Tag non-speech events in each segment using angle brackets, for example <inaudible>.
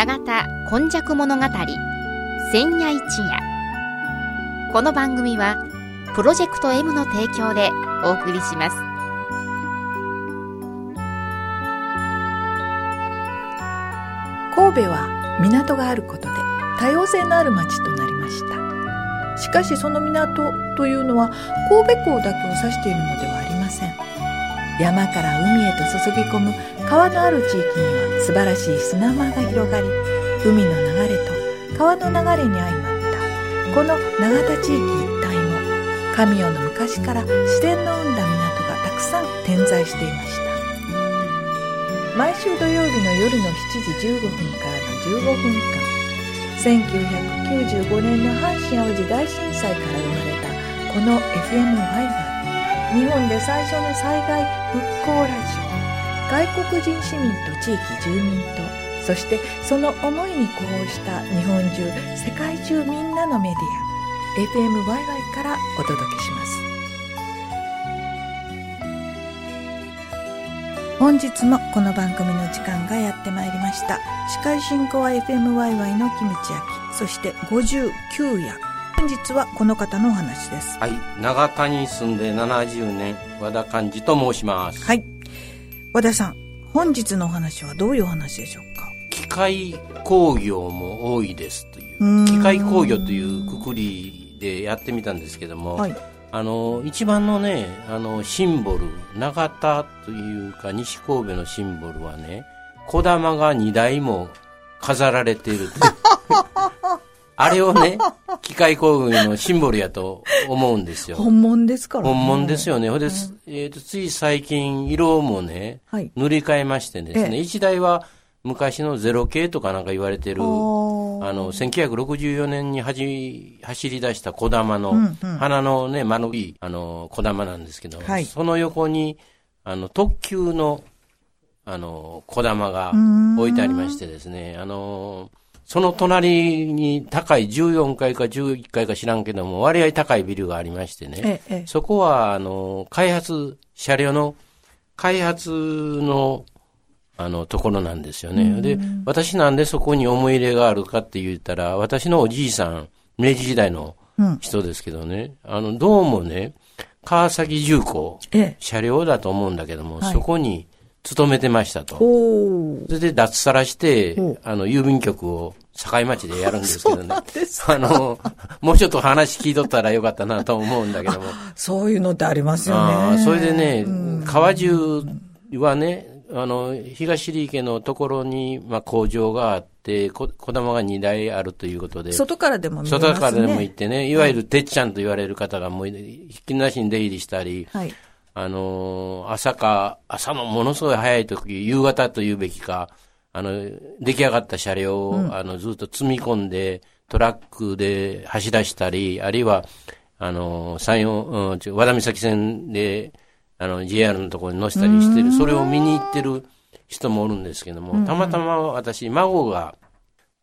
永田今昔物語千夜一夜。この番組はプロジェクト M の提供でお送りします。神戸は港があることで多様性のある町となりました。しかしその港というのは神戸港だけを指しているのではありません。山から海へと注ぎ込む川のある地域には素晴らしい砂間が広がり海の流れと川の流れに相まった。この永田地域一帯も神代の昔から自然の生んだ港がたくさん点在していました。毎週土曜日の夜の7時15分からの15分間1995年の阪神・淡路大震災から生まれたこの FM ワイは日本で最初の災害復興ラジオ。外国人市民と地域住民とそしてその思いに呼応した日本中世界中みんなのメディア。FM ワイワイからお届けします。本日もこの番組の時間がやってまいりました。司会進行は FM ワイワイのキムチ焼きそして59夜。本日はこの方のお話です。はい。長田に住んで70年和田寛治と申します。はい。和田さん本日のお話はどういうお話でしょうか？機械工業も多いですという。機械工業というくくりでやってみたんですけども、はい。あの一番のねあのシンボル長田というか西神戸のシンボルはね小玉が2台も飾られている <laughs> あれをね <laughs> 機械工業のシンボルやと思うんですよ。本物ですからね。本物ですよね。ほんで、えーと、つい最近、色もね、はい。塗り替えましてですね、ええ。一台は昔のゼロ系とかなんか言われてる、あー。の、1964年に走走り出した小玉の、うんうん。花のね、丸い、あの、小玉なんですけど、はい。その横に、あの、特急の、あの、小玉が置いてありましてですね、あの、その隣に高い14階か11階か知らんけども、割合高いビルがありましてね、そこは、あの、開発、車両の開発の、あの、ところなんですよね。で、私なんでそこに思い入れがあるかって言ったら、私のおじいさん、明治時代のうん。人ですけどね、あの、どうもね、川崎重工、ええ。車両だと思うんだけども、はい。そこに勤めてましたと。それで脱サラしてあの、郵便局を境町でやるんですけどね。あの、もうちょっと話聞いとったらよかったなと思うんだけども。<laughs> そういうのってありますよね。ああそれでね、うん。川中はね、あの、東利家のところに、まあ、工場があって、こ小玉が2台あるということで、外からでも見えますね。外からでも行ってね、いわゆるてっちゃんと言われる方がもう、引きなしに出入りしたり、はいあのー朝か、朝のものすごい早い時、夕方と言うべきか、あの、出来上がった車両を、あの、ずっと積み込んで、トラックで走らしたり、あるいは、あのー、山陽、うん、和田岬線で、あの、JR のところに乗せたりしてる、それを見に行ってる人もおるんですけども、たまたま私、孫が、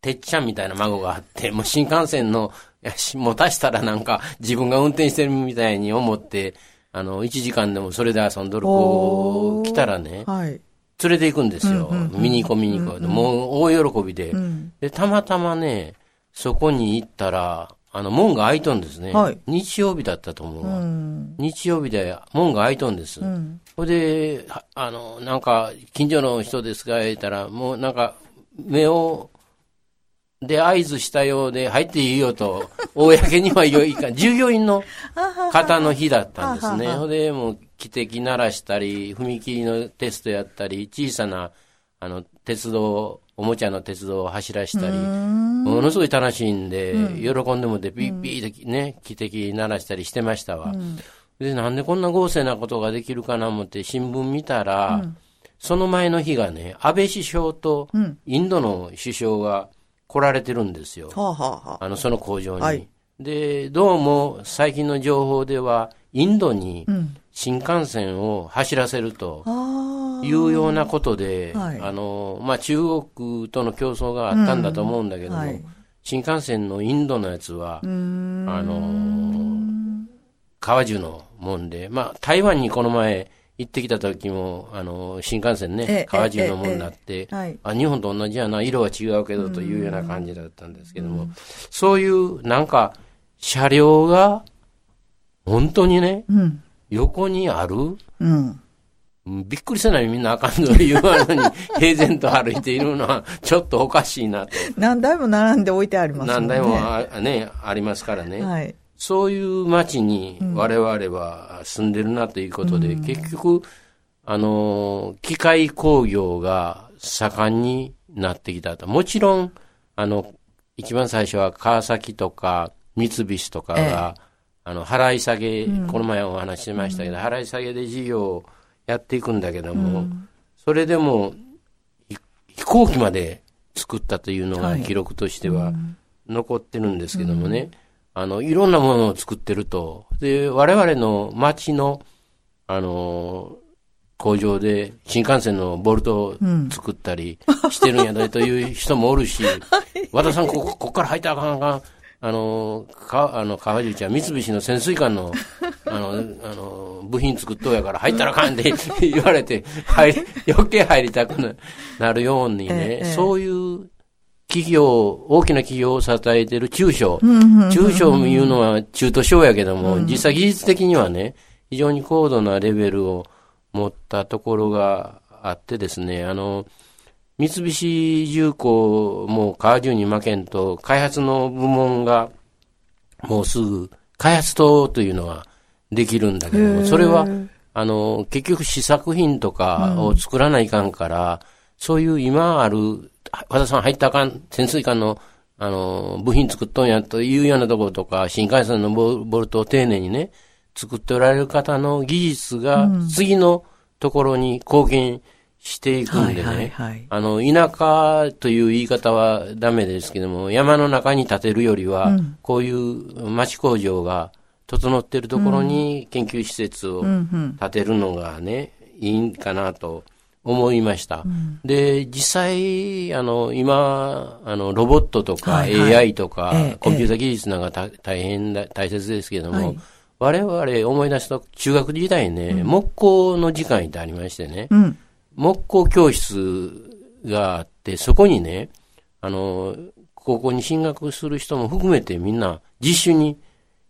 てっちゃんみたいな孫があって、もう新幹線の、いやし持たしたらなんか自分が運転してるみたいに思って、あの、1時間でもそれで遊んどる子来たらね、はい連れて行くんですよ。見に行こう見に行こう。もう大喜びで、んで、たまたまね、そこに行ったら、あの、門が開いとんですね。はい日曜日だったと思うわ。うん日曜日で門が開いとんです。んそれで、はあの、なんか、近所の人ですか言ったら、もうなんか、目を、で合図したようで、入っていいよと、公には言いかん。<laughs> 従業員の方の日だったんですね。ほんで、もう、汽笛鳴らしたり、踏切のテストやったり、小さな、あの、鉄道、おもちゃの鉄道を走らしたり、ものすごい楽しいんで、喜んでもって、ピーピーってね、汽笛鳴らしたりしてましたわ。で、なんでこんな豪勢なことができるかな思って新聞見たら、その前の日がね、安倍首相とインドの首相が来られてるんですよ。はあはあはあ。あの、その工場に。はい。で、どうも最近の情報では、インドに新幹線を走らせるとあいうようなことで、はい。あの、まあ、中国との競争があったんだと思うんだけども、はい。新幹線のインドのやつは、あの、川中のもんで、まあ、台湾にこの前行ってきた時も、あの、新幹線ええね、川中のものになって、はい。あ、日本と同じやな、色は違うけどというような感じだったんですけども、そういうなんか車両が本当にね、うん。横にあるびっくりせないみんなあかんと言わのに <laughs> 平然と歩いているのはちょっとおかしいなと。何台も並んで置いてありますね。何台もあ,、ね、ありますからね。はい。そういう街に我々は住んでるなということで、結局、あの、機械工業が盛んになってきたと。もちろん、あの、一番最初は川崎とか三菱とかが、あの、払い下げ、この前お話ししましたけど、払い下げで事業をやっていくんだけども、それでも、ひ飛行機まで作ったというのはい。が記録としては残ってるんですけどもね、あの、いろんなものを作ってると。で、我々の街の、あの、工場で新幹線のボルトを作ったりしてるんやで <laughs> という人もおるし、和田さん、ここ、ここから入ったらあかんあかん。あの、か、あの、川尻ちゃん、三菱の潜水艦の、<laughs> あの、あの、部品作っとうやから入ったらあかんって <laughs> 言われて、入り、余計入りたくななるようにね、ええそういう企業、大きな企業を支えてる中小、中小も言うのは中途小やけども、実際技術的にはね、非常に高度なレベルを持ったところがあってですね、あの、三菱重工も川中に負けんと、開発の部門がもうすぐ、開発棟というのはできるんだけども、それは、あの、結局試作品とかを作らないかんから、そういう今ある、和田さん入ったらあかん、潜水艦の、あの、部品作っとんやというようなところとか、新幹線のボボルトを丁寧にね、作っておられる方の技術が次のところに貢献していくんでね、あの、田舎という言い方はダメですけども、山の中に建てるよりは、こういう町工場が整っているところに研究施設を建てるのがね、いいんかなと思いました。で、実際、あの、今、あの、ロボットとかはいはい。AI とか、ええコンピュータ技術なんかた大変だ、大切ですけども、はい。我々思い出すと中学時代ね、木工の時間ってありましてね、うん。木工教室があって、そこにね、あの、高校に進学する人も含めてみんな実習に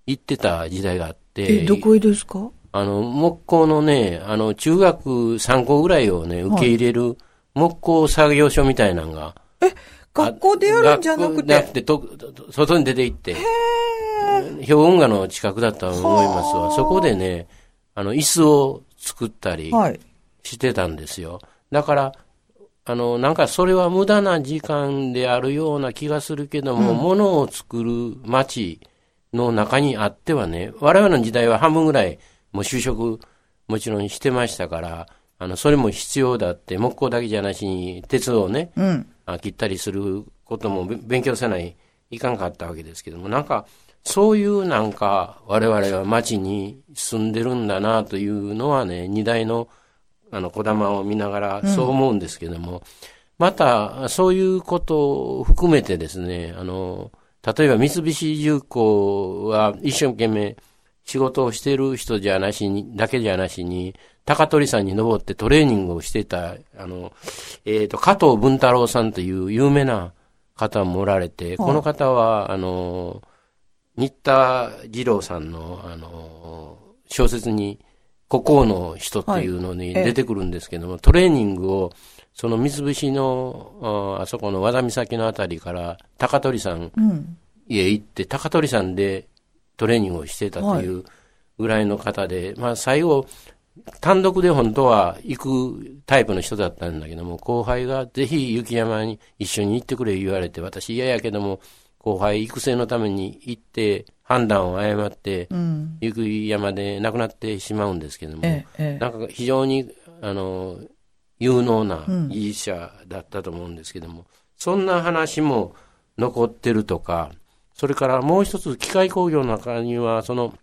行ってた時代があって、え、どこへですか？あの、木工のね、あの、中学3校ぐらいをね、受け入れる木工作業所みたいなのが、学校でやるんじゃなくて？なくてと、と外に出て行って、兵庫運河の近くだったと思いますわ。そこでね、あの、椅子を作ったり、はい。してたんですよ。だから、あの、なんかそれは無駄な時間であるような気がするけども、物を作る街の中にあってはね、我々の時代は半分ぐらいもう就職もちろんしてましたから、あの、それも必要だって、木工だけじゃなしに、鉄をね、うん。あ切ったりすることもべ勉強せない、いかんかったわけですけども、なんか、そういうなんか、我々は街に住んでるんだなというのはね、荷台の、あの、小玉を見ながらそう思うんですけども、また、そういうことを含めてですね、あの、例えば三菱重工は一生懸命仕事をしている人じゃなしに、だけじゃなしに、高取山に登ってトレーニングをしていた、あの、えっ、と、加藤文太郎さんという有名な方もおられて、この方は、あの、新田次郎さんの、あの、小説に、孤高の人っていうのに出てくるんですけども、トレーニングを、その三菱の、ああそこの和田岬のあたりから、高取山うん。へ行って、高取山でトレーニングをしてたというぐらいの方で、まあ最後、単独で本当は行くタイプの人だったんだけども、後輩がぜひ雪山に一緒に行ってくれ言われて、私嫌やけども、後輩育成のために行って、判断を誤って、うん。雪山で亡くなってしまうんですけども、ええ、ええ。なんか非常に、あの、有能な技術者だったと思うんですけども、そんな話も残ってるとか、それからもう一つ機械工業の中には、その、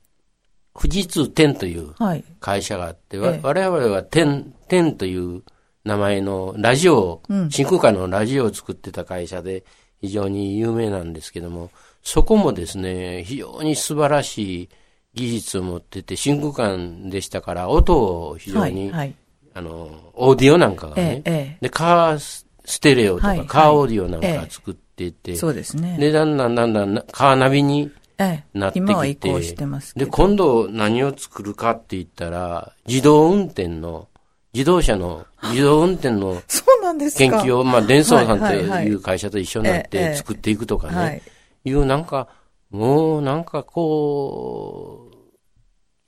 富士通天というはい。会社があって、わえ。え我々は天、天という名前のラジオを、うん。真空管のラジオを作ってた会社で非常に有名なんですけども、そこもですね、非常に素晴らしい技術を持ってて、真空管でしたから、音を非常に、はいはい。あの、オーディオなんかがね、えええで、カーステレオとか、はいはい。カーオーディオなんええか作っていて、そうですね。で、だんだんだんだんなカーナビにええなって今は移きて、行してますけで、ど。今度何を作るかって言ったら、自動運転の、自動車の自動運転のそうなんですか。研究を、まあ、デンソーさんとはいう会社と一緒になっええええて作っていくとかね、はい。いうなんか、もうなんかこう、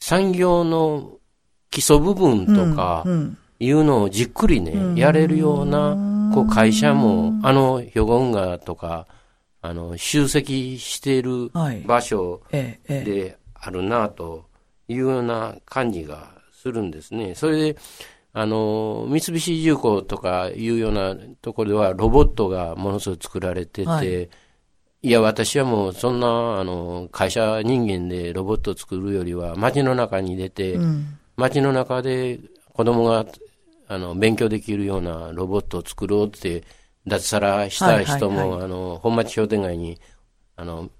産業の基礎部分とかいうのをじっくりね、うんやれるような、こう会社も、あの、兵庫運河とか、あの、集積しているはい。場所であるなというような感じがするんですね。それで、あの、三菱重工とかいうようなところではロボットがものすごい作られてて、はい。いや、私はもうそんな、あの、会社人間でロボットを作るよりは、街の中に出て、うん。街の中で子供が、あの、勉強できるようなロボットを作ろうって、脱サラした人も、はいはい。はあの、本町商店街に、あの、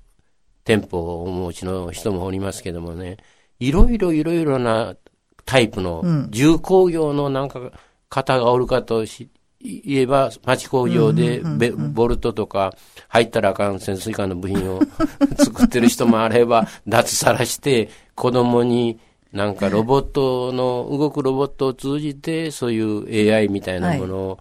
店舗をお持ちの人もおりますけどもね、いろいろいろいろなタイプのうん。重工業のなんか方がおるかとし言えば、町工場でベボルトとか入ったらあかん潜水艦の部品を <laughs> 作ってる人もあれば、脱サラして子供になんかロボットの、動くロボットを通じて、そういう AI みたいなものを、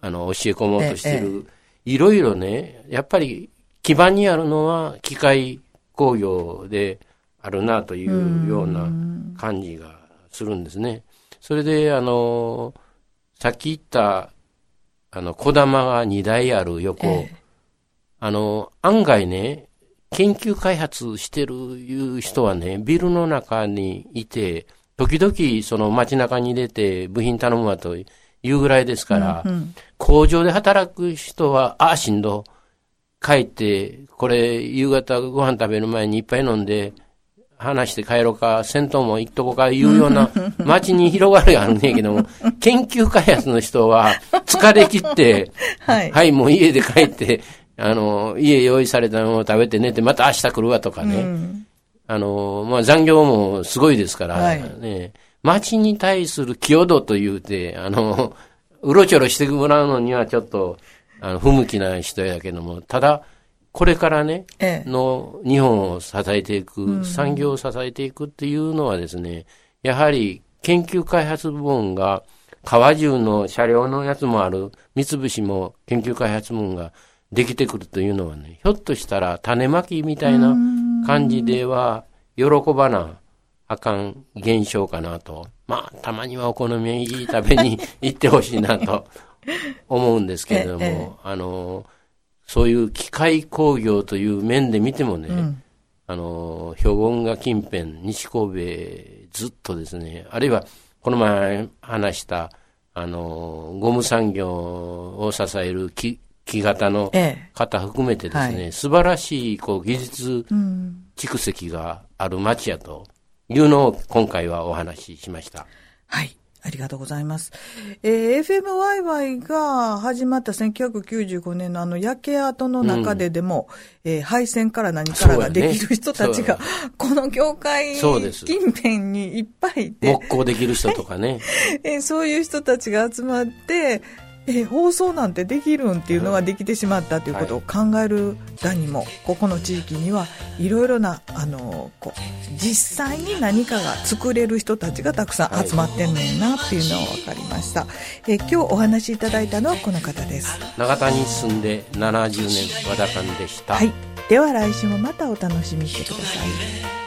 あの、教え込もうとしてる。いろいろね、やっぱり基盤にあるのは機械工業であるなというような感じがするんですね。それで、あの、さっき言った、あの、小玉が2台ある横、ええ。あの、案外ね、研究開発してるいう人はね、ビルの中にいて、時々その街中に出て部品頼むわというぐらいですから、うん工場で働く人は、ああ、しんど。帰って、これ、夕方ご飯食べる前にいっぱい飲んで、話して帰ろうか、銭湯も行っとこうか、いうような <laughs> 街に広がりがあるねんけども、<laughs> 研究開発の人は疲れ切って、はいはい、もう家で帰って、あの、家用意されたものを食べて寝て、また明日来るわとかね。うん。あの、まあ、残業もすごいですから、はい。ね、街に対する寄与度というて、あの、うろちょろしてもらうのにはちょっと、あの、不向きな人やけども、ただ、これからね、ええ。の日本を支えていく、産業を支えていくっていうのはですね、やはり研究開発部門が、川中の車両のやつもある、三菱も研究開発部門ができてくるというのはね、ひょっとしたら種まきみたいな感じでは、喜ばなあかん現象かなと。まあ、たまにはお好み焼き食べに <laughs> 行ってほしいなと思うんですけれども、ええあの、そういう機械工業という面で見てもね、うん。あの、兵庫運河近辺、西神戸、ずっとですね、あるいは、この前話した、あの、ゴム産業を支える木木型のええ方含めてですね、は素晴らしい、こう、技術うん蓄積がある町やというのを今回はお話ししました。はい。ありがとうございます。えー FM ワイワイが始まった1995年のあの焼け跡の中ででも、えー配線から何からができる人たちが、この業界近辺にいっぱいいて、木工できる人とかね。<laughs> えーそういう人たちが集まって、えー放送なんてできるんっていうのができてしまったということを考えるだにも、ここの地域にはいろいろな、あのこう、実際に何かが作れる人たちがたくさん集まってんねんなっていうのが分かりました。えー今日お話しいただいたのはこの方です。長田に住んで70年、和田勘でした。はい。では来週もまたお楽しみにしてください。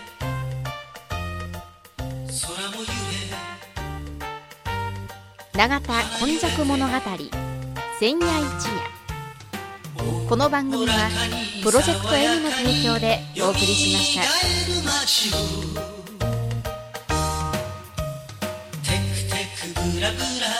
永田今昔物語千夜一夜。この番組はプロジェクト M の提供でお送りしました。テクテクブラブラ。